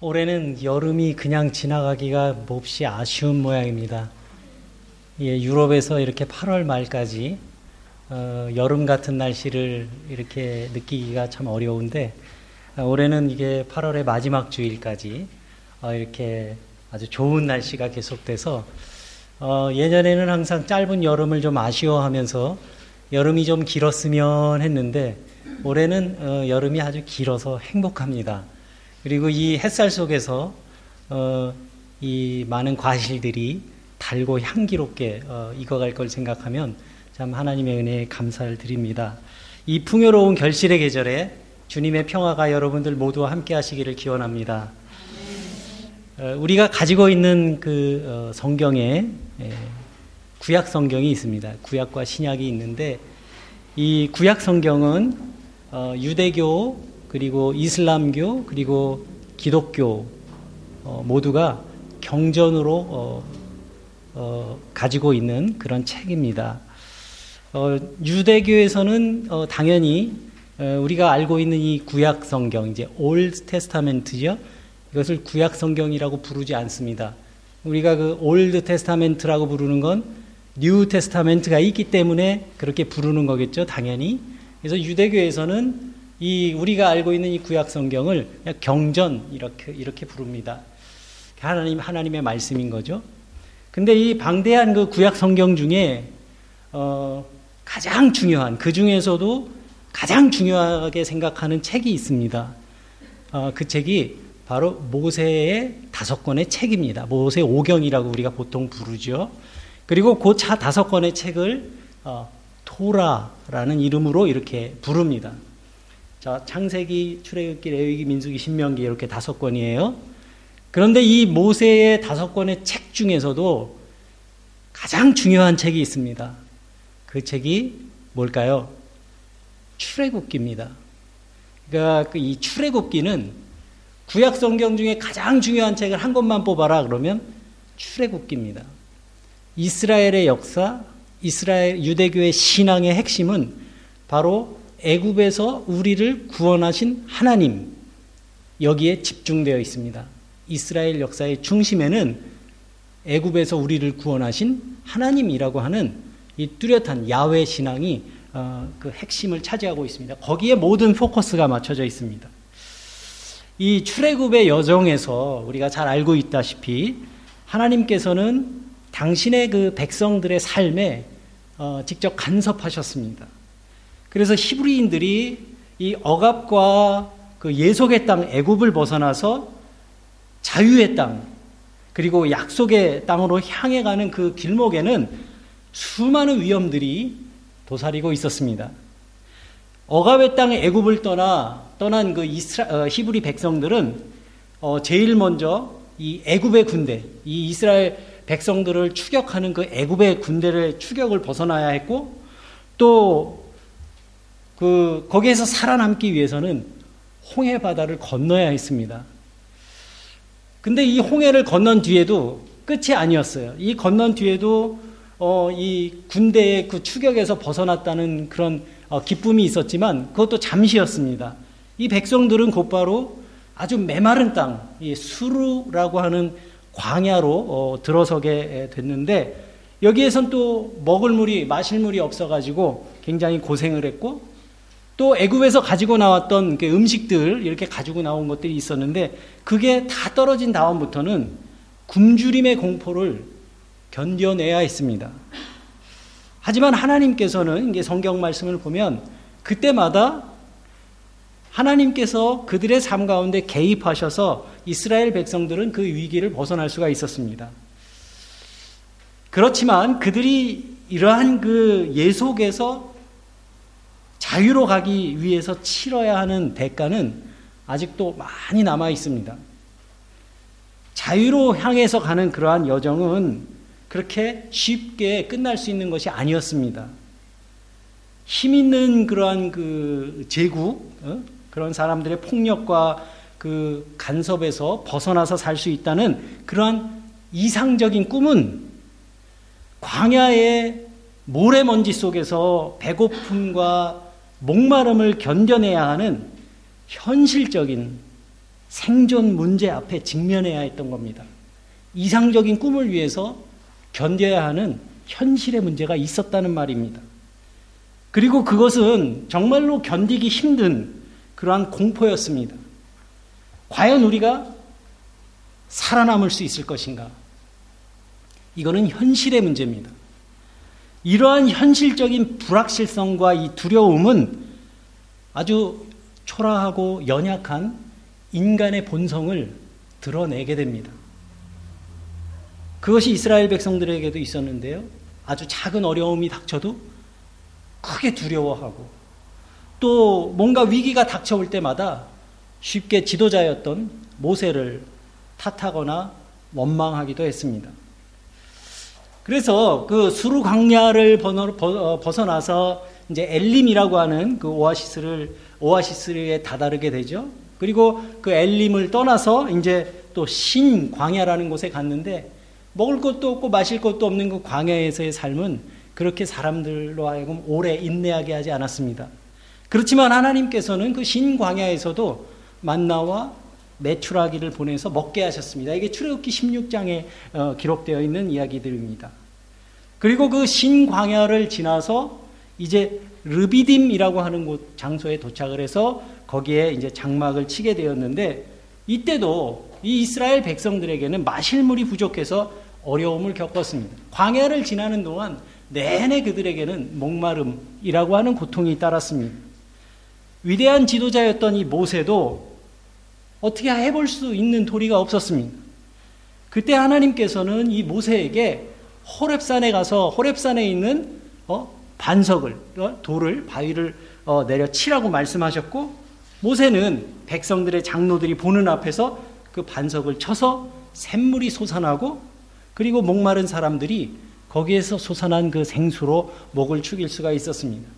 올해는 여름이 그냥 지나가기가 몹시 아쉬운 모양입니다. 예, 유럽에서 이렇게 8월 말까지 어, 여름 같은 날씨를 이렇게 느끼기가 참 어려운데 어, 올해는 이게 8월의 마지막 주일까지 어, 이렇게 아주 좋은 날씨가 계속돼서 어, 예전에는 항상 짧은 여름을 좀 아쉬워하면서 여름이 좀 길었으면 했는데 올해는 어, 여름이 아주 길어서 행복합니다. 그리고 이 햇살 속에서 어, 이 많은 과실들이 달고 향기롭게 어, 익어갈 걸 생각하면 참 하나님의 은혜에 감사를 드립니다. 이 풍요로운 결실의 계절에 주님의 평화가 여러분들 모두와 함께 하시기를 기원합니다. 어, 우리가 가지고 있는 그 어, 성경에 예, 구약 성경이 있습니다. 구약과 신약이 있는데 이 구약 성경은 어, 유대교 그리고 이슬람교 그리고 기독교 어, 모두가 경전으로 어, 어, 가지고 있는 그런 책입니다. 어, 유대교에서는 어, 당연히 어, 우리가 알고 있는 이 구약 성경 이제 Old Testament죠. 이것을 구약 성경이라고 부르지 않습니다. 우리가 그 Old Testament라고 부르는 건 New Testament가 있기 때문에 그렇게 부르는 거겠죠, 당연히. 그래서 유대교에서는 이 우리가 알고 있는 이 구약 성경을 경전 이렇게 이렇게 부릅니다. 하나님 하나님의 말씀인 거죠. 근데 이 방대한 그 구약 성경 중에 어, 가장 중요한 그 중에서도 가장 중요하게 생각하는 책이 있습니다. 어, 그 책이 바로 모세의 다섯 권의 책입니다. 모세 오경이라고 우리가 보통 부르죠. 그리고 그 차 다섯 권의 책을 어, 토라라는 이름으로 이렇게 부릅니다. 자, 창세기, 출애굽기, 레위기, 민수기, 신명기 이렇게 다섯 권이에요. 그런데 이 모세의 다섯 권의 책 중에서도 가장 중요한 책이 있습니다. 그 책이 뭘까요? 출애굽기입니다. 그러니까 그이 출애굽기는 구약 성경 중에 가장 중요한 책을 한 권만 뽑아라 그러면 출애굽기입니다. 이스라엘의 역사, 이스라엘 유대교의 신앙의 핵심은 바로 애굽에서 우리를 구원하신 하나님 여기에 집중되어 있습니다. 이스라엘 역사의 중심에는 애굽에서 우리를 구원하신 하나님이라고 하는 이 뚜렷한 야외 신앙이 어, 그 핵심을 차지하고 있습니다. 거기에 모든 포커스가 맞춰져 있습니다. 이 출애굽의 여정에서 우리가 잘 알고 있다시피 하나님께서는 당신의 그 백성들의 삶에 어, 직접 간섭하셨습니다. 그래서 히브리인들이 이 억압과 그 예속의 땅 애굽을 벗어나서 자유의 땅 그리고 약속의 땅으로 향해 가는 그 길목에는 수많은 위험들이 도사리고 있었습니다. 억압의 땅 애굽을 떠나 떠난 그 이스라, 어, 히브리 백성들은 어, 제일 먼저 이 애굽의 군대, 이 이스라엘 백성들을 추격하는 그 애굽의 군대를 추격을 벗어나야 했고 또 그 거기에서 살아남기 위해서는 홍해 바다를 건너야 했습니다. 근데 이 홍해를 건넌 뒤에도 끝이 아니었어요. 이 건넌 뒤에도 어, 이 군대의 그 추격에서 벗어났다는 그런 어, 기쁨이 있었지만 그것도 잠시였습니다. 이 백성들은 곧바로 아주 메마른 땅, 이 수루라고 하는 광야로 어, 들어서게 됐는데 여기에선 또 먹을 물이 마실 물이 없어가지고 굉장히 고생을 했고 또 애굽에서 가지고 나왔던 그 음식들 이렇게 가지고 나온 것들이 있었는데 그게 다 떨어진 다음부터는 굶주림의 공포를 견뎌내야 했습니다. 하지만 하나님께서는 이게 성경 말씀을 보면 그때마다 하나님께서 그들의 삶 가운데 개입하셔서 이스라엘 백성들은 그 위기를 벗어날 수가 있었습니다. 그렇지만 그들이 이러한 그 예속에서 자유로 가기 위해서 치러야 하는 대가는 아직도 많이 남아 있습니다. 자유로 향해서 가는 그러한 여정은 그렇게 쉽게 끝날 수 있는 것이 아니었습니다. 힘 있는 그러한 그 제국, 어? 그런 사람들의 폭력과 그 간섭에서 벗어나서 살 수 있다는 그러한 이상적인 꿈은 광야의 모래먼지 속에서 배고픔과 목마름을 견뎌내야 하는 현실적인 생존 문제 앞에 직면해야 했던 겁니다. 이상적인 꿈을 위해서 견뎌야 하는 현실의 문제가 있었다는 말입니다. 그리고 그것은 정말로 견디기 힘든 그러한 공포였습니다. 과연 우리가 살아남을 수 있을 것인가? 이거는 현실의 문제입니다. 이러한 현실적인 불확실성과 이 두려움은 아주 초라하고 연약한 인간의 본성을 드러내게 됩니다. 그것이 이스라엘 백성들에게도 있었는데요. 아주 작은 어려움이 닥쳐도 크게 두려워하고 또 뭔가 위기가 닥쳐올 때마다 쉽게 지도자였던 모세를 탓하거나 원망하기도 했습니다. 그래서 그 수루 광야를 어, 벗어나서 이제 엘림이라고 하는 그 오아시스를 오아시스에 다다르게 되죠. 그리고 그 엘림을 떠나서 이제 또 신 광야라는 곳에 갔는데 먹을 것도 없고 마실 것도 없는 그 광야에서의 삶은 그렇게 사람들로 하여금 오래 인내하게 하지 않았습니다. 그렇지만 하나님께서는 그 신 광야에서도 만나와 메추라기를 보내서 먹게 하셨습니다. 이게 출애굽기 16장에 어, 기록되어 있는 이야기들입니다. 그리고 그 신광야를 지나서 이제 르비딤이라고 하는 곳 장소에 도착을 해서 거기에 이제 장막을 치게 되었는데 이때도 이 이스라엘 백성들에게는 마실 물이 부족해서 어려움을 겪었습니다. 광야를 지나는 동안 내내 그들에게는 목마름이라고 하는 고통이 따랐습니다. 위대한 지도자였던 이 모세도 어떻게 해볼 수 있는 도리가 없었습니다. 그때 하나님께서는 이 모세에게 호랩산에 가서 호랩산에 있는 어, 반석을 어, 돌을 바위를 어, 내려 치라고 말씀하셨고 모세는 백성들의 장로들이 보는 앞에서 그 반석을 쳐서 샘물이 솟아나고 그리고 목마른 사람들이 거기에서 솟아난 그 생수로 목을 축일 수가 있었습니다.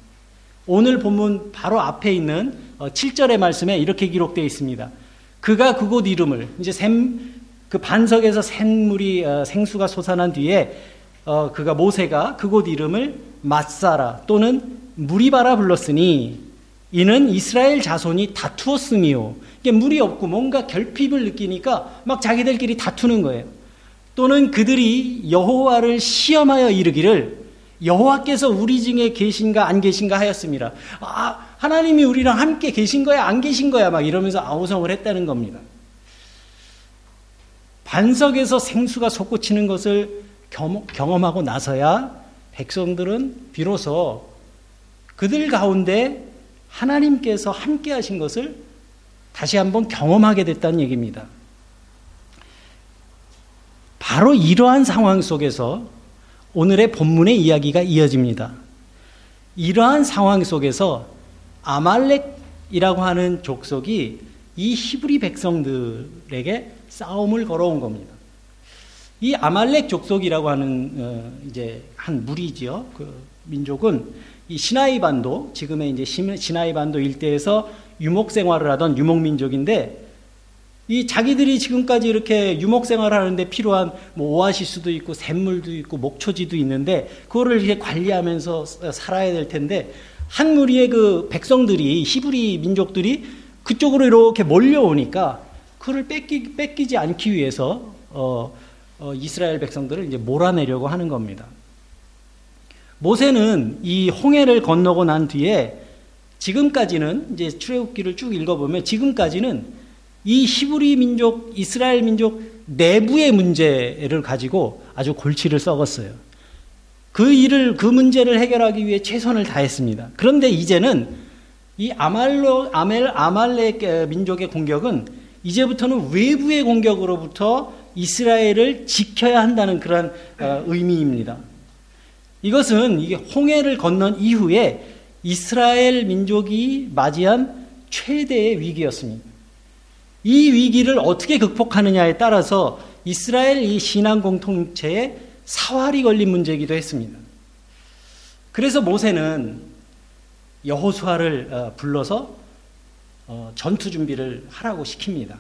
오늘 본문 바로 앞에 있는 7절의 말씀에 이렇게 기록되어 있습니다. 그가 그곳 이름을 이제 샘, 그 반석에서 샘물이 생수가 솟아난 뒤에 어, 그가 모세가 그곳 이름을 마사라 또는 무리바라 불렀으니 이는 이스라엘 자손이 다투었음이요. 이게 물이 없고 뭔가 결핍을 느끼니까 막 자기들끼리 다투는 거예요. 또는 그들이 여호와를 시험하여 이르기를 여호와께서 우리 중에 계신가 안 계신가 하였습니다. 아, 하나님이 우리랑 함께 계신 거야 안 계신 거야 막 이러면서 아우성을 했다는 겁니다. 반석에서 생수가 솟구치는 것을 경험하고 나서야 백성들은 비로소 그들 가운데 하나님께서 함께 하신 것을 다시 한번 경험하게 됐다는 얘기입니다. 바로 이러한 상황 속에서 오늘의 본문의 이야기가 이어집니다. 이러한 상황 속에서 아말렉이라고 하는 족속이 이 히브리 백성들에게 싸움을 걸어온 겁니다. 이 아말렉 족속이라고 하는 어, 이제 한 무리지요. 그 민족은 이 시나이 반도 지금의 이제 시나이 반도 일대에서 유목 생활을 하던 유목 민족인데 이 자기들이 지금까지 이렇게 유목 생활을 하는데 필요한 뭐 오아시스도 있고 샘물도 있고 목초지도 있는데 그거를 이렇게 관리하면서 살아야 될 텐데 한 무리의 그 백성들이 히브리 민족들이 그쪽으로 이렇게 몰려오니까 그를 뺏기, 뺏기지 않기 위해서 어, 어, 이스라엘 백성들을 이제 몰아내려고 하는 겁니다. 모세는 이 홍해를 건너고 난 뒤에 지금까지는 이제 출애굽기를 쭉 읽어보면 지금까지는 이 히브리 민족, 이스라엘 민족 내부의 문제를 가지고 아주 골치를 썩었어요. 그 일을 그 문제를 해결하기 위해 최선을 다했습니다. 그런데 이제는 이 아말로 아멜 아말렉 민족의 공격은 이제부터는 외부의 공격으로부터 이스라엘을 지켜야 한다는 그런 어, 의미입니다. 이것은 이게 홍해를 건넌 이후에 이스라엘 민족이 맞이한 최대의 위기였습니다. 이 위기를 어떻게 극복하느냐에 따라서 이스라엘 이 신앙 공통체에 사활이 걸린 문제이기도 했습니다. 그래서 모세는 여호수아를 어, 불러서 어, 전투 준비를 하라고 시킵니다.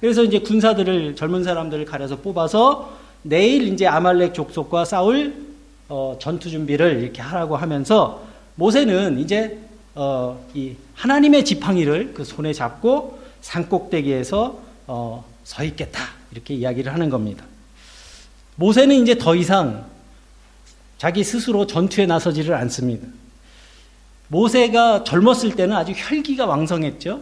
그래서 이제 군사들을 젊은 사람들을 가려서 뽑아서 내일 이제 아말렉 족속과 싸울 어, 전투 준비를 이렇게 하라고 하면서 모세는 이제 하나님의 지팡이를 그 손에 잡고 산꼭대기에서 어, 서 있겠다 이렇게 이야기를 하는 겁니다. 모세는 이제 더 이상 자기 스스로 전투에 나서지를 않습니다. 모세가 젊었을 때는 아주 혈기가 왕성했죠.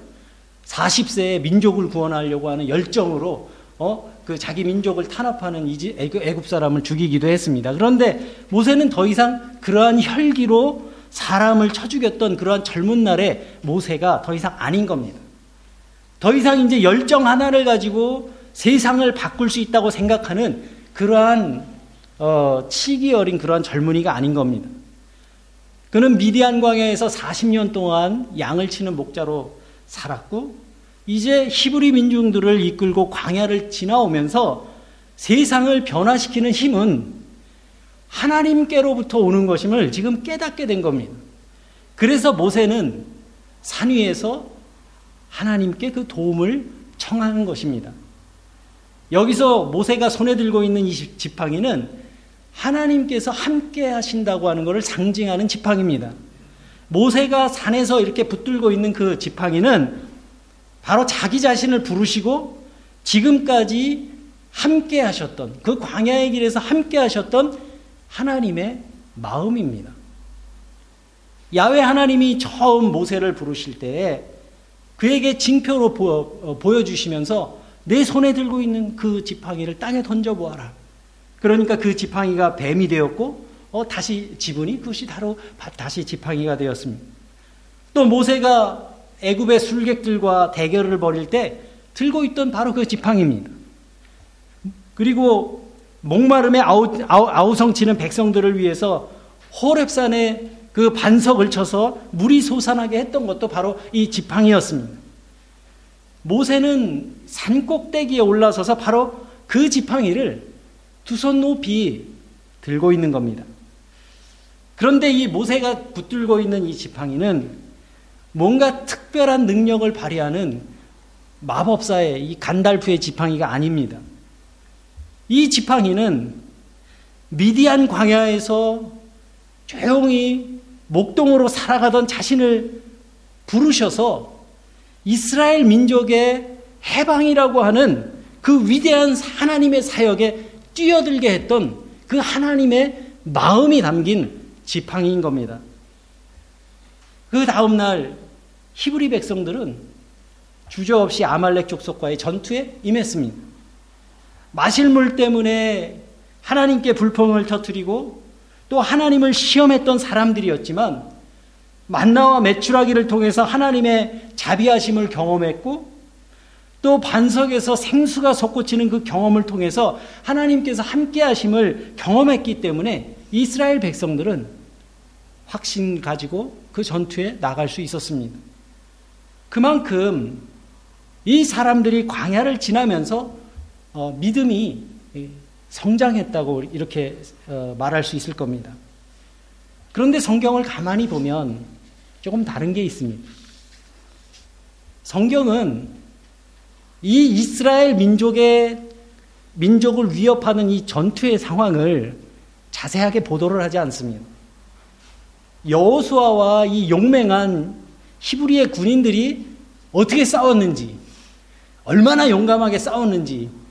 40세에 민족을 구원하려고 하는 열정으로 어, 그 자기 민족을 탄압하는 애굽 사람을 죽이기도 했습니다. 그런데 모세는 더 이상 그러한 혈기로 사람을 쳐 죽였던 그러한 젊은 날의 모세가 더 이상 아닌 겁니다. 더 이상 이제 열정 하나를 가지고 세상을 바꿀 수 있다고 생각하는 그러한 어, 치기 어린 그러한 젊은이가 아닌 겁니다. 그는 미디안 광야에서 40년 동안 양을 치는 목자로 살았고 이제 히브리 민중들을 이끌고 광야를 지나오면서 세상을 변화시키는 힘은 하나님께로부터 오는 것임을 지금 깨닫게 된 겁니다. 그래서 모세는 산 위에서 하나님께 그 도움을 청하는 것입니다. 여기서 모세가 손에 들고 있는 이 지팡이는 하나님께서 함께 하신다고 하는 것을 상징하는 지팡이입니다. 모세가 산에서 이렇게 붙들고 있는 그 지팡이는 바로 자기 자신을 부르시고 지금까지 함께 하셨던 그 광야의 길에서 함께 하셨던 하나님의 마음입니다. 야외 하나님이 처음 모세를 부르실 때에 그에게 징표로 어, 보여 주시면서 내 손에 들고 있는 그 지팡이를 땅에 던져보아라. 그러니까 그 지팡이가 뱀이 되었고 어, 다시 지분이 그것이 바로 다시 지팡이가 되었습니다. 또 모세가 애굽의 술객들과 대결을 벌일 때 들고 있던 바로 그 지팡이입니다. 그리고 목마름에 아우, 아우, 아우성 치는 백성들을 위해서 호랩산에 그 반석을 쳐서 물이 솟아나게 했던 것도 바로 이 지팡이였습니다. 모세는 산 꼭대기에 올라서서 바로 그 지팡이를 두 손 높이 들고 있는 겁니다. 그런데 이 모세가 붙들고 있는 이 지팡이는 뭔가 특별한 능력을 발휘하는 마법사의 이 간달프의 지팡이가 아닙니다. 이 지팡이는 미디안 광야에서 조용히 목동으로 살아가던 자신을 부르셔서 이스라엘 민족의 해방이라고 하는 그 위대한 하나님의 사역에 뛰어들게 했던 그 하나님의 마음이 담긴 지팡이인 겁니다. 그 다음날 히브리 백성들은 주저없이 아말렉 족속과의 전투에 임했습니다. 마실 물 때문에 하나님께 불평을 터뜨리고 또 하나님을 시험했던 사람들이었지만 만나와 매출하기를 통해서 하나님의 자비하심을 경험했고 또 반석에서 생수가 솟구치는 그 경험을 통해서 하나님께서 함께 하심을 경험했기 때문에 이스라엘 백성들은 확신 가지고 그 전투에 나갈 수 있었습니다. 그만큼 이 사람들이 광야를 지나면서 어, 믿음이 성장했다고 이렇게 어, 말할 수 있을 겁니다. 그런데 성경을 가만히 보면 조금 다른 게 있습니다. 성경은 이 이스라엘 민족의 민족을 위협하는 이 전투의 상황을 자세하게 보도를 하지 않습니다. 여호수아와 이 용맹한 히브리의 군인들이 어떻게 싸웠는지, 얼마나 용감하게 싸웠는지, 어?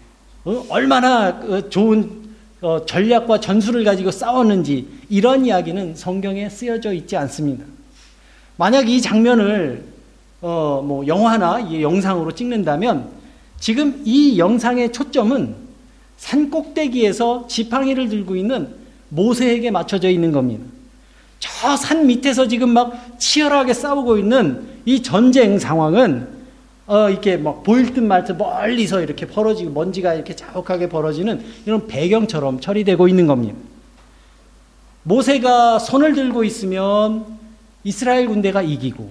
얼마나 그 좋은 어, 전략과 전술을 가지고 싸웠는지 이런 이야기는 성경에 쓰여져 있지 않습니다. 만약 이 장면을 어, 뭐 영화나 이 영상으로 찍는다면 지금 이 영상의 초점은 산 꼭대기에서 지팡이를 들고 있는 모세에게 맞춰져 있는 겁니다. 저 산 밑에서 지금 막 치열하게 싸우고 있는 이 전쟁 상황은 어, 이렇게 막 보일 듯 말듯 멀리서 이렇게 벌어지고 먼지가 이렇게 자욱하게 벌어지는 이런 배경처럼 처리되고 있는 겁니다. 모세가 손을 들고 있으면 이스라엘 군대가 이기고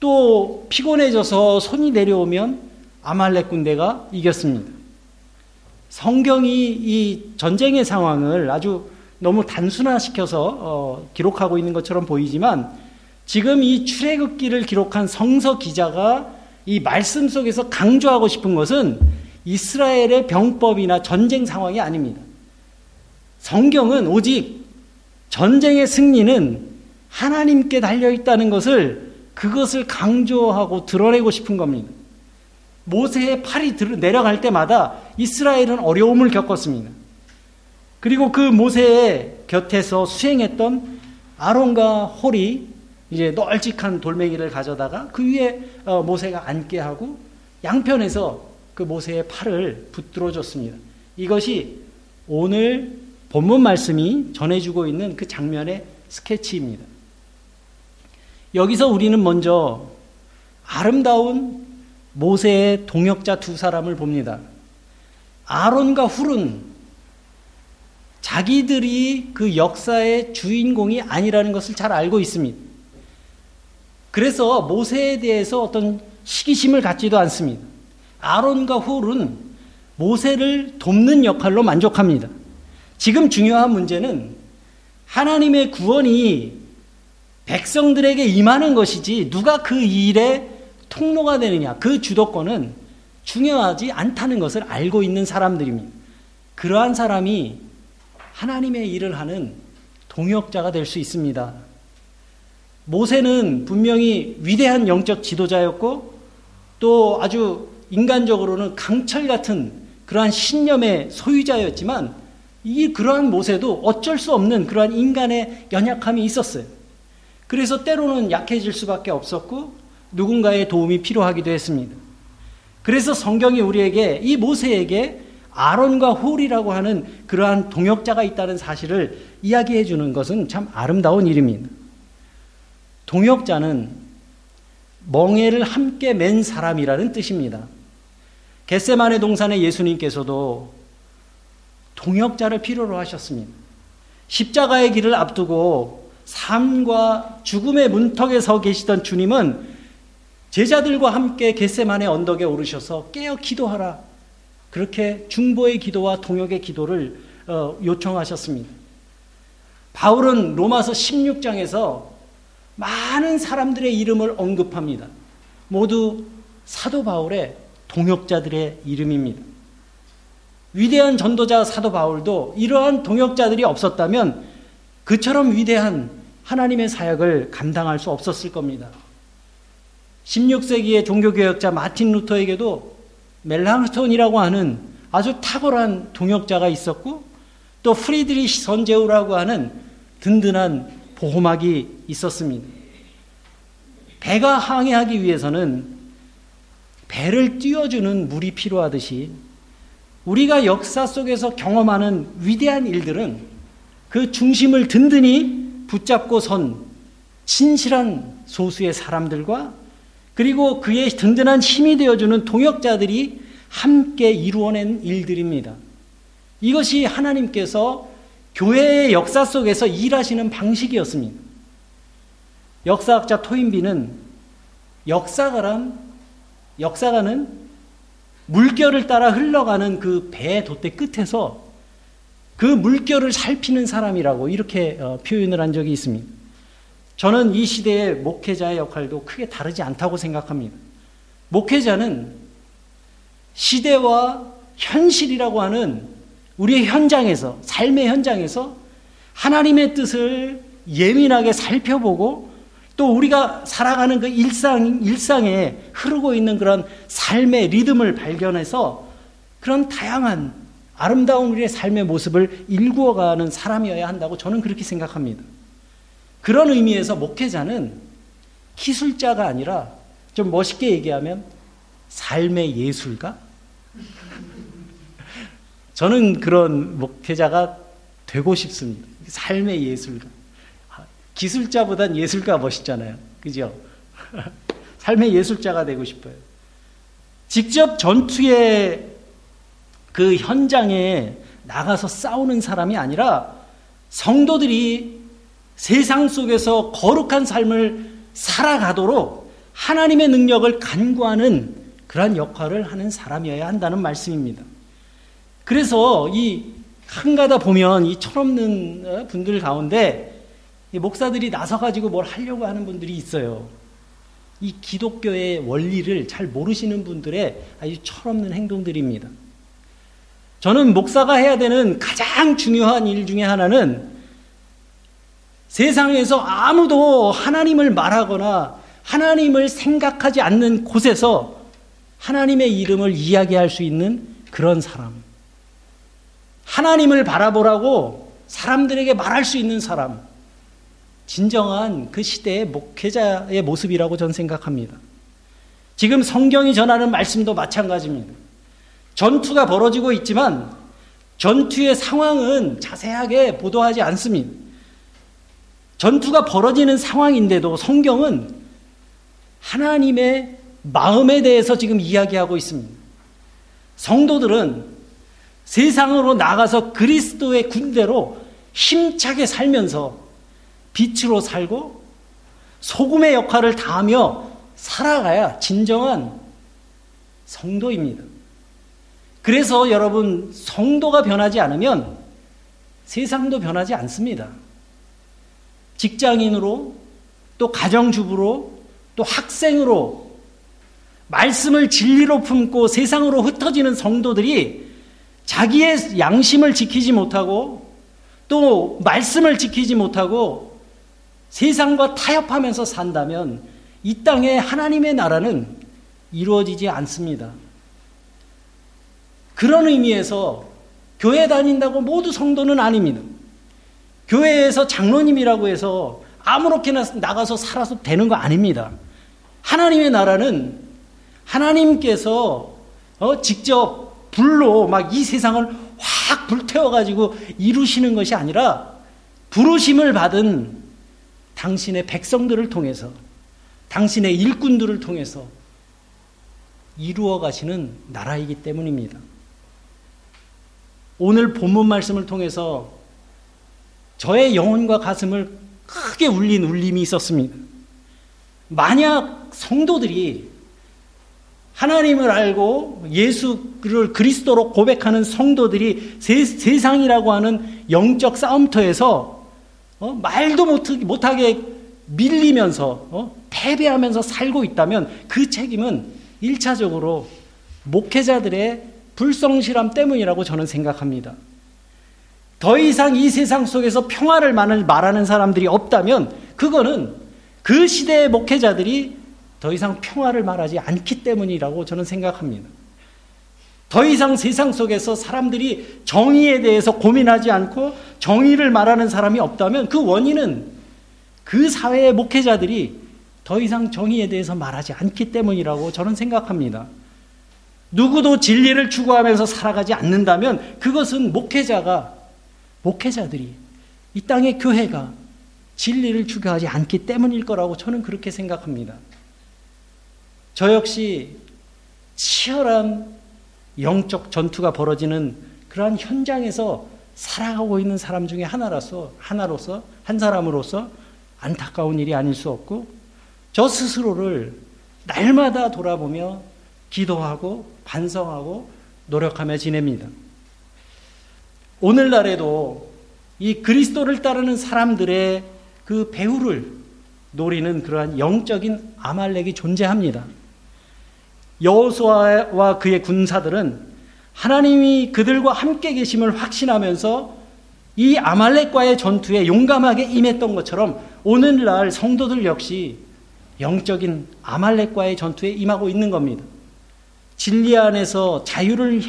또 피곤해져서 손이 내려오면 아말렉 군대가 이겼습니다. 성경이 이 전쟁의 상황을 아주 너무 단순화시켜서 어, 기록하고 있는 것처럼 보이지만 지금 이 출애굽기를 기록한 성서 기자가 이 말씀 속에서 강조하고 싶은 것은 이스라엘의 병법이나 전쟁 상황이 아닙니다. 성경은 오직 전쟁의 승리는 하나님께 달려 있다는 것을 그것을 강조하고 드러내고 싶은 겁니다. 모세의 팔이 내려갈 때마다 이스라엘은 어려움을 겪었습니다. 그리고 그 모세의 곁에서 수행했던 아론과 홀이 이제 널찍한 돌멩이를 가져다가 그 위에 어, 모세가 앉게 하고 양편에서 그 모세의 팔을 붙들어 줬습니다. 이것이 오늘 본문 말씀이 전해주고 있는 그 장면의 스케치입니다. 여기서 우리는 먼저 아름다운 모세의 동역자 두 사람을 봅니다. 아론과 훌은 자기들이 그 역사의 주인공이 아니라는 것을 잘 알고 있습니다. 그래서 모세에 대해서 어떤 시기심을 갖지도 않습니다. 아론과 훌은 모세를 돕는 역할로 만족합니다. 지금 중요한 문제는 하나님의 구원이 백성들에게 임하는 것이지 누가 그 일에 통로가 되느냐, 그 주도권은 중요하지 않다는 것을 알고 있는 사람들입니다. 그러한 사람이 하나님의 일을 하는 동역자가 될 수 있습니다. 모세는 분명히 위대한 영적 지도자였고 또 아주 인간적으로는 강철 같은 그러한 신념의 소유자였지만 이 그러한 모세도 어쩔 수 없는 그러한 인간의 연약함이 있었어요. 그래서 때로는 약해질 수밖에 없었고 누군가의 도움이 필요하기도 했습니다. 그래서 성경이 우리에게 이 모세에게 아론과 홀이라고 하는 그러한 동역자가 있다는 사실을 이야기해 주는 것은 참 아름다운 일입니다. 동역자는 멍에를 함께 맨 사람이라는 뜻입니다. 겟세만의 동산의 예수님께서도 동역자를 필요로 하셨습니다. 십자가의 길을 앞두고 삶과 죽음의 문턱에 서 계시던 주님은 제자들과 함께 겟세만의 언덕에 오르셔서 깨어 기도하라. 그렇게 중보의 기도와 동역의 기도를 어, 요청하셨습니다. 바울은 로마서 16장에서 많은 사람들의 이름을 언급합니다. 모두 사도 바울의 동역자들의 이름입니다. 위대한 전도자 사도 바울도 이러한 동역자들이 없었다면 그처럼 위대한 하나님의 사역을 감당할 수 없었을 겁니다. 16세기의 종교개혁자 마틴 루터에게도 멜란히톤이라고 하는 아주 탁월한 동역자가 있었고 또 프리드리히 선제후라고 하는 든든한 보호막이 있었습니다. 배가 항해하기 위해서는 배를 띄워주는 물이 필요하듯이 우리가 역사 속에서 경험하는 위대한 일들은 그 중심을 든든히 붙잡고 선 진실한 소수의 사람들과 그리고 그의 든든한 힘이 되어주는 동역자들이 함께 이루어낸 일들입니다. 이것이 하나님께서 교회의 역사 속에서 일하시는 방식이었습니다. 역사학자 토인비는 역사가란 역사가는 물결을 따라 흘러가는 그배 돛대 끝에서 그 물결을 살피는 사람이라고 이렇게 어, 표현을 한 적이 있습니다. 저는 이 시대의 목회자의 역할도 크게 다르지 않다고 생각합니다. 목회자는 시대와 현실이라고 하는 우리의 현장에서, 삶의 현장에서 하나님의 뜻을 예민하게 살펴보고 또 우리가 살아가는 그 일상, 일상에 흐르고 있는 그런 삶의 리듬을 발견해서 그런 다양한 아름다운 우리의 삶의 모습을 일구어가는 사람이어야 한다고 저는 그렇게 생각합니다. 그런 의미에서 목회자는 기술자가 아니라 좀 멋있게 얘기하면 삶의 예술가? 저는 그런 목회자가 되고 싶습니다. 삶의 예술가. 기술자보단 예술가 멋있잖아요. 그죠? 삶의 예술자가 되고 싶어요. 직접 전투의 그 현장에 나가서 싸우는 사람이 아니라 성도들이 세상 속에서 거룩한 삶을 살아가도록 하나님의 능력을 간구하는 그러한 역할을 하는 사람이어야 한다는 말씀입니다. 그래서 이 한가다 보면 이 철없는 어, 분들 가운데 목사들이 나서가지고 뭘 하려고 하는 분들이 있어요. 이 기독교의 원리를 잘 모르시는 분들의 아주 철없는 행동들입니다. 저는 목사가 해야 되는 가장 중요한 일 중에 하나는 세상에서 아무도 하나님을 말하거나 하나님을 생각하지 않는 곳에서 하나님의 이름을 이야기할 수 있는 그런 사람. 하나님을 바라보라고 사람들에게 말할 수 있는 사람. 진정한 그 시대의 목회자의 모습이라고 저는 생각합니다. 지금 성경이 전하는 말씀도 마찬가지입니다. 전투가 벌어지고 있지만 전투의 상황은 자세하게 보도하지 않습니다. 전투가 벌어지는 상황인데도 성경은 하나님의 마음에 대해서 지금 이야기하고 있습니다. 성도들은 세상으로 나가서 그리스도의 군대로 힘차게 살면서 빛으로 살고 소금의 역할을 다하며 살아가야 진정한 성도입니다. 그래서 여러분, 성도가 변하지 않으면 세상도 변하지 않습니다. 직장인으로, 또 가정주부로, 또 학생으로, 말씀을 진리로 품고 세상으로 흩어지는 성도들이 자기의 양심을 지키지 못하고 또 말씀을 지키지 못하고 세상과 타협하면서 산다면 이 땅에 하나님의 나라는 이루어지지 않습니다. 그런 의미에서 교회 다닌다고 모두 성도는 아닙니다. 교회에서 장로님이라고 해서 아무렇게나 나가서 살아서 되는 거 아닙니다. 하나님의 나라는 하나님께서 어, 직접 불로 막 이 세상을 확 불태워가지고 이루시는 것이 아니라 부르심을 받은 당신의 백성들을 통해서 당신의 일꾼들을 통해서 이루어 가시는 나라이기 때문입니다. 오늘 본문 말씀을 통해서 저의 영혼과 가슴을 크게 울린 울림이 있었습니다. 만약 성도들이 하나님을 알고 예수를 그리스도로 고백하는 성도들이 세, 상이라고 하는 영적 싸움터에서 어? 말도 못, 하게 밀리면서 어? 패배하면서 살고 있다면 그 책임은 1차적으로 목회자들의 불성실함 때문이라고 저는 생각합니다. 더 이상 이 세상 속에서 평화를 말하는 사람들이 없다면 그거는 그 시대의 목회자들이 더 이상 평화를 말하지 않기 때문이라고 저는 생각합니다. 더 이상 세상 속에서 사람들이 정의에 대해서 고민하지 않고 정의를 말하는 사람이 없다면 그 원인은 그 사회의 목회자들이 더 이상 정의에 대해서 말하지 않기 때문이라고 저는 생각합니다. 누구도 진리를 추구하면서 살아가지 않는다면 그것은 목회자가, 목회자들이, 이 땅의 교회가 진리를 추구하지 않기 때문일 거라고 저는 그렇게 생각합니다. 저 역시 치열한 영적 전투가 벌어지는 그러한 현장에서 살아가고 있는 사람 중에 하나라서, 하나로서, 한 사람으로서 안타까운 일이 아닐 수 없고, 저 스스로를 날마다 돌아보며 기도하고 반성하고 노력하며 지냅니다. 오늘날에도 이 그리스도를 따르는 사람들의 그 배후를 노리는 그러한 영적인 아말렉이 존재합니다. 여호수아와 그의 군사들은 하나님이 그들과 함께 계심을 확신하면서 이 아말렉과의 전투에 용감하게 임했던 것처럼 오늘날 성도들 역시 영적인 아말렉과의 전투에 임하고 있는 겁니다. 진리 안에서 자유를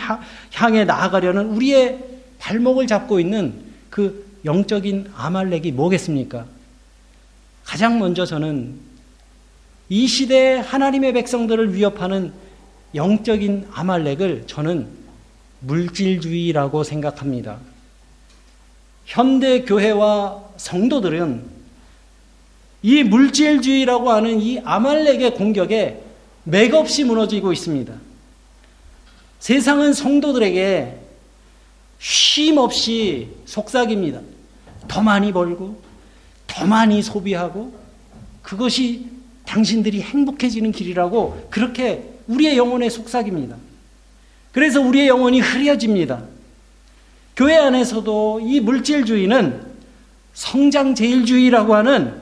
향해 나아가려는 우리의 발목을 잡고 있는 그 영적인 아말렉이 뭐겠습니까? 가장 먼저 저는 이 시대에 하나님의 백성들을 위협하는 영적인 아말렉을 저는 물질주의라고 생각합니다. 현대 교회와 성도들은 이 물질주의라고 하는 이 아말렉의 공격에 맥없이 무너지고 있습니다. 세상은 성도들에게 쉼 없이 속삭입니다. 더 많이 벌고, 더 많이 소비하고, 그것이 당신들이 행복해지는 길이라고 그렇게 우리의 영혼에 속삭입니다. 그래서 우리의 영혼이 흐려집니다. 교회 안에서도 이 물질주의는 성장제일주의라고 하는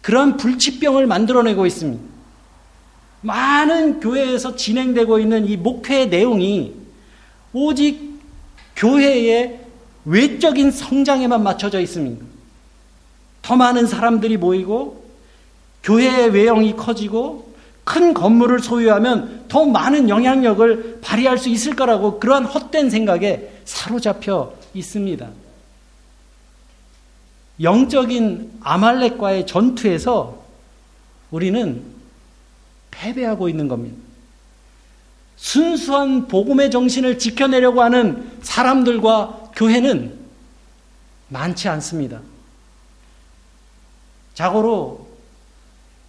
그러한 불치병을 만들어내고 있습니다. 많은 교회에서 진행되고 있는 이 목회 내용이 오직 교회의 외적인 성장에만 맞춰져 있습니다. 더 많은 사람들이 모이고 교회의 외형이 커지고 큰 건물을 소유하면 더 많은 영향력을 발휘할 수 있을 거라고 그러한 헛된 생각에 사로잡혀 있습니다. 영적인 아말렉과의 전투에서 우리는 패배하고 있는 겁니다. 순수한 복음의 정신을 지켜내려고 하는 사람들과 교회는 많지 않습니다. 자고로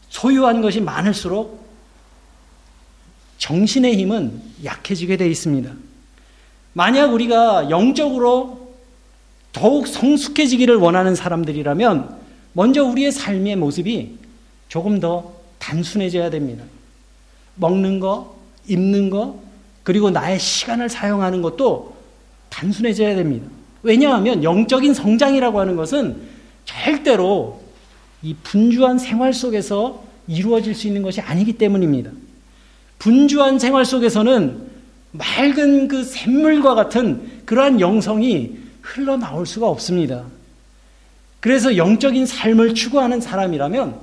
소유한 것이 많을수록 정신의 힘은 약해지게 되어 있습니다. 만약 우리가 영적으로 더욱 성숙해지기를 원하는 사람들이라면 먼저 우리의 삶의 모습이 조금 더 단순해져야 됩니다. 먹는 거, 입는 거, 그리고 나의 시간을 사용하는 것도 단순해져야 됩니다. 왜냐하면 영적인 성장이라고 하는 것은 절대로 이 분주한 생활 속에서 이루어질 수 있는 것이 아니기 때문입니다. 분주한 생활 속에서는 맑은 그 샘물과 같은 그러한 영성이 흘러나올 수가 없습니다. 그래서 영적인 삶을 추구하는 사람이라면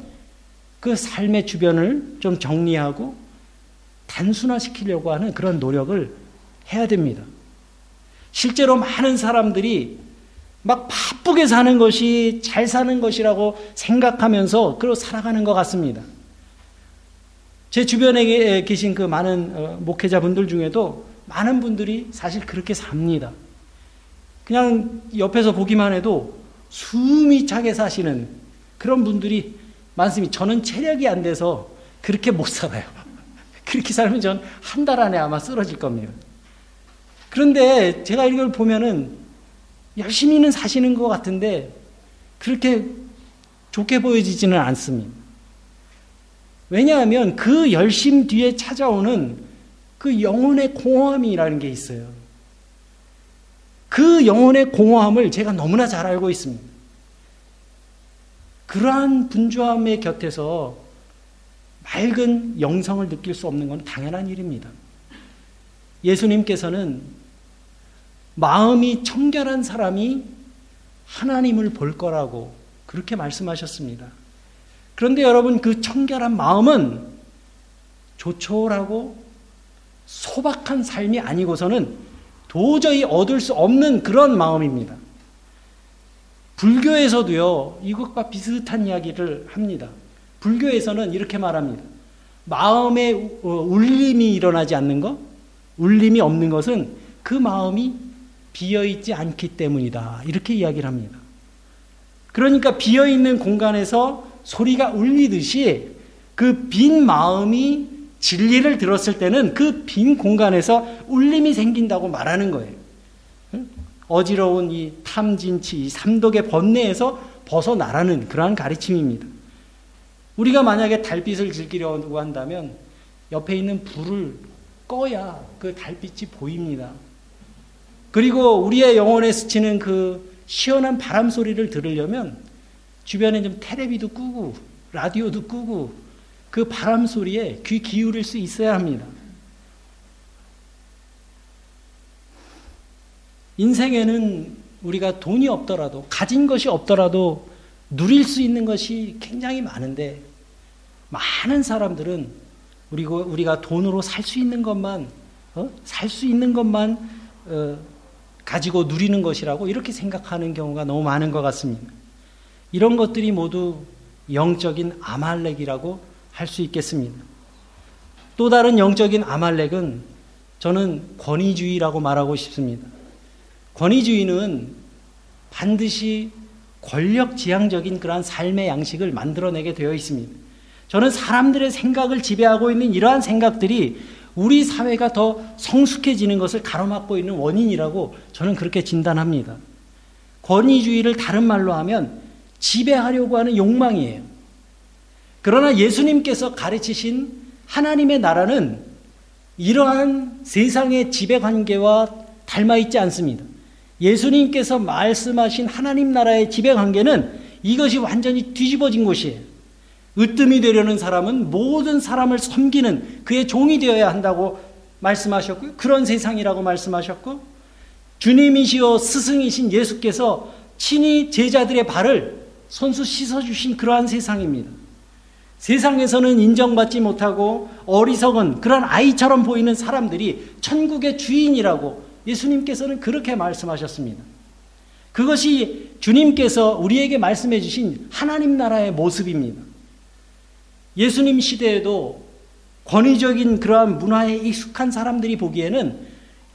그 삶의 주변을 좀 정리하고 단순화시키려고 하는 그런 노력을 해야 됩니다. 실제로 많은 사람들이 막 바쁘게 사는 것이 잘 사는 것이라고 생각하면서 그러 살아가는 것 같습니다. 제 주변에 계신 그 많은 어, 목회자분들 중에도 많은 분들이 사실 그렇게 삽니다. 그냥 옆에서 보기만 해도 숨이 차게 사시는 그런 분들이 많습니다. 저는 체력이 안 돼서 그렇게 못 살아요. 그렇게 살면 전 한 달 안에 아마 쓰러질 겁니다. 그런데 제가 이걸 보면은 열심히는 사시는 것 같은데 그렇게 좋게 보여지지는 않습니다. 왜냐하면 그 열심 뒤에 찾아오는 그 영혼의 공허함이라는 게 있어요. 그 영혼의 공허함을 제가 너무나 잘 알고 있습니다. 그러한 분주함의 곁에서 맑은 영성을 느낄 수 없는 건 당연한 일입니다. 예수님께서는 마음이 청결한 사람이 하나님을 볼 거라고 그렇게 말씀하셨습니다. 그런데 여러분 그 청결한 마음은 조촐하고 소박한 삶이 아니고서는 도저히 얻을 수 없는 그런 마음입니다. 불교에서도요, 이것과 비슷한 이야기를 합니다. 불교에서는 이렇게 말합니다. 마음에 어, 울림이 일어나지 않는 것, 울림이 없는 것은 그 마음이 비어있지 않기 때문이다. 이렇게 이야기를 합니다. 그러니까 비어있는 공간에서 소리가 울리듯이 그 빈 마음이 진리를 들었을 때는 그 빈 공간에서 울림이 생긴다고 말하는 거예요. 어지러운 이 탐진치, 이 삼독의 번뇌에서 벗어나라는 그러한 가르침입니다. 우리가 만약에 달빛을 즐기려고 한다면 옆에 있는 불을 꺼야 그 달빛이 보입니다. 그리고 우리의 영혼에 스치는 그 시원한 바람 소리를 들으려면 주변에 좀 테레비도 끄고 라디오도 끄고 그 바람 소리에 귀 기울일 수 있어야 합니다. 인생에는 우리가 돈이 없더라도 가진 것이 없더라도 누릴 수 있는 것이 굉장히 많은데 많은 사람들은 우리가, 돈으로 살 수 있는 것만 어? 살 수 있는 것만 어, 가지고 누리는 것이라고 이렇게 생각하는 경우가 너무 많은 것 같습니다. 이런 것들이 모두 영적인 아말렉이라고 할 수 있겠습니다. 또 다른 영적인 아말렉은 저는 권위주의라고 말하고 싶습니다. 권위주의는 반드시 권력 지향적인 그러한 삶의 양식을 만들어내게 되어 있습니다. 저는 사람들의 생각을 지배하고 있는 이러한 생각들이 우리 사회가 더 성숙해지는 것을 가로막고 있는 원인이라고 저는 그렇게 진단합니다. 권위주의를 다른 말로 하면 지배하려고 하는 욕망이에요. 그러나 예수님께서 가르치신 하나님의 나라는 이러한 세상의 지배 관계와 닮아 있지 않습니다. 예수님께서 말씀하신 하나님 나라의 지배 관계는 이것이 완전히 뒤집어진 것이에요. 으뜸이 되려는 사람은 모든 사람을 섬기는 그의 종이 되어야 한다고 말씀하셨고요. 그런 세상이라고 말씀하셨고 주님이시여 스승이신 예수께서 친히 제자들의 발을 손수 씻어주신 그러한 세상입니다. 세상에서는 인정받지 못하고 어리석은 그런 아이처럼 보이는 사람들이 천국의 주인이라고 예수님께서는 그렇게 말씀하셨습니다. 그것이 주님께서 우리에게 말씀해 주신 하나님 나라의 모습입니다. 예수님 시대에도 권위적인 그러한 문화에 익숙한 사람들이 보기에는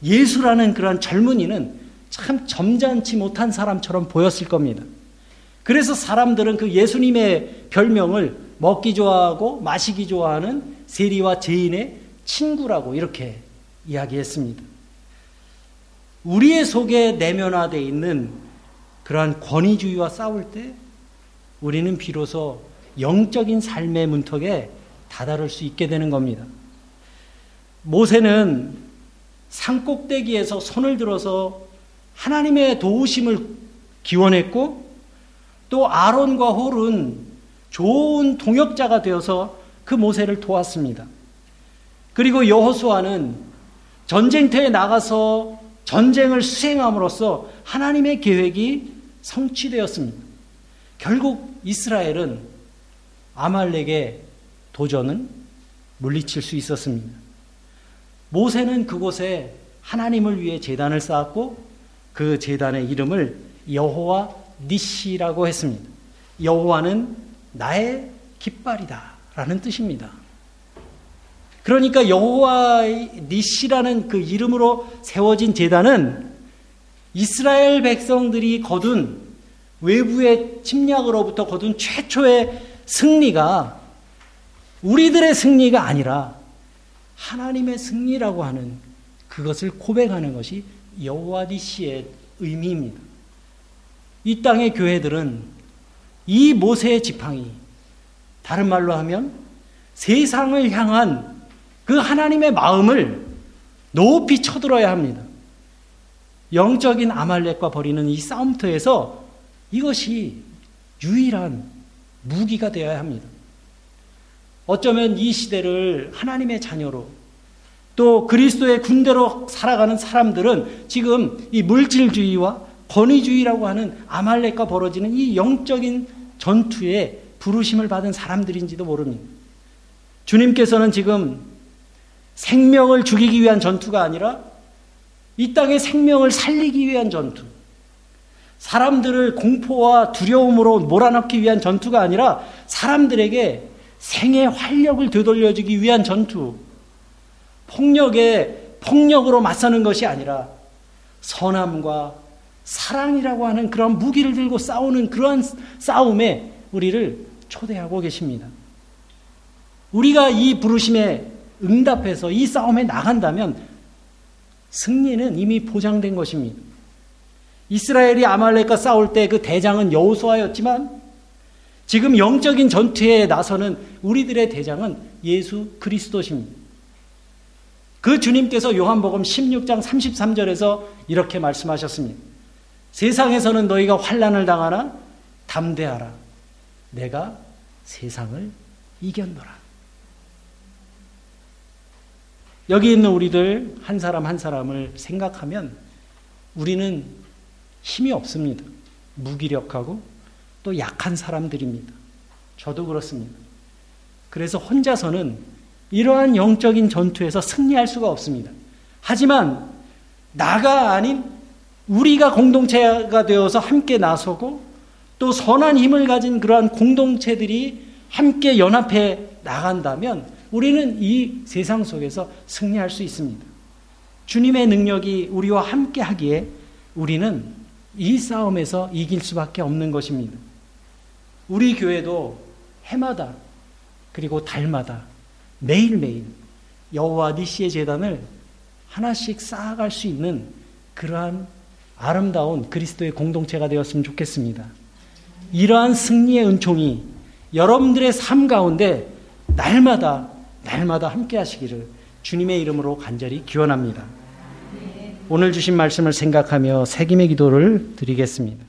예수라는 그러한 젊은이는 참 점잖지 못한 사람처럼 보였을 겁니다. 그래서 사람들은 그 예수님의 별명을 먹기 좋아하고 마시기 좋아하는 세리와 죄인의 친구라고 이렇게 이야기했습니다. 우리의 속에 내면화되어 있는 그러한 권위주의와 싸울 때 우리는 비로소 영적인 삶의 문턱에 다다를 수 있게 되는 겁니다. 모세는 산 꼭대기에서 손을 들어서 하나님의 도우심을 기원했고 또 아론과 홀은 좋은 동역자가 되어서 그 모세를 도왔습니다. 그리고 여호수아는 전쟁터에 나가서 전쟁을 수행함으로써 하나님의 계획이 성취되었습니다. 결국 이스라엘은 아말렉의 도전은 물리칠 수 있었습니다. 모세는 그곳에 하나님을 위해 재단을 쌓았고 그 재단의 이름을 여호와 니시라고 했습니다. 여호와는 나의 깃발이다 라는 뜻입니다. 그러니까 여호와 니시라는 그 이름으로 세워진 재단은 이스라엘 백성들이 거둔 외부의 침략으로부터 거둔 최초의 승리가 우리들의 승리가 아니라 하나님의 승리라고 하는 그것을 고백하는 것이 여호와 니시의 의미입니다. 이 땅의 교회들은 이 모세의 지팡이 다른 말로 하면 세상을 향한 그 하나님의 마음을 높이 쳐들어야 합니다. 영적인 아말렉과 벌이는 이 싸움터에서 이것이 유일한 무기가 되어야 합니다. 어쩌면 이 시대를 하나님의 자녀로 또 그리스도의 군대로 살아가는 사람들은 지금 이 물질주의와 권위주의라고 하는 아말렉과 벌어지는 이 영적인 전투에 부르심을 받은 사람들인지도 모릅니다. 주님께서는 지금 생명을 죽이기 위한 전투가 아니라 이 땅의 생명을 살리기 위한 전투, 사람들을 공포와 두려움으로 몰아넣기 위한 전투가 아니라 사람들에게 생의 활력을 되돌려주기 위한 전투, 폭력에 폭력으로 맞서는 것이 아니라 선함과 사랑이라고 하는 그런 무기를 들고 싸우는 그러한 싸움에 우리를 초대하고 계십니다. 우리가 이 부르심에 응답해서 이 싸움에 나간다면 승리는 이미 보장된 것입니다. 이스라엘이 아말렉과 싸울 때 그 대장은 여호수아였지만 지금 영적인 전투에 나서는 우리들의 대장은 예수 그리스도십니다. 그 주님께서 요한복음 16장 33절에서 이렇게 말씀하셨습니다. 세상에서는 너희가 환란을 당하나 담대하라. 내가 세상을 이겼노라. 여기 있는 우리들 한 사람 한 사람을 생각하면 우리는 힘이 없습니다. 무기력하고 또 약한 사람들입니다. 저도 그렇습니다. 그래서 혼자서는 이러한 영적인 전투에서 승리할 수가 없습니다. 하지만 나가 아닌 우리가 공동체가 되어서 함께 나서고 또 선한 힘을 가진 그러한 공동체들이 함께 연합해 나간다면 우리는 이 세상 속에서 승리할 수 있습니다. 주님의 능력이 우리와 함께 하기에 우리는 이 싸움에서 이길 수밖에 없는 것입니다. 우리 교회도 해마다 그리고 달마다 매일매일 여호와 니시의 재단을 하나씩 쌓아갈 수 있는 그러한 아름다운 그리스도의 공동체가 되었으면 좋겠습니다. 이러한 승리의 은총이 여러분들의 삶 가운데 날마다 날마다 함께 하시기를 주님의 이름으로 간절히 기원합니다. 오늘 주신 말씀을 생각하며 새김의 기도를 드리겠습니다.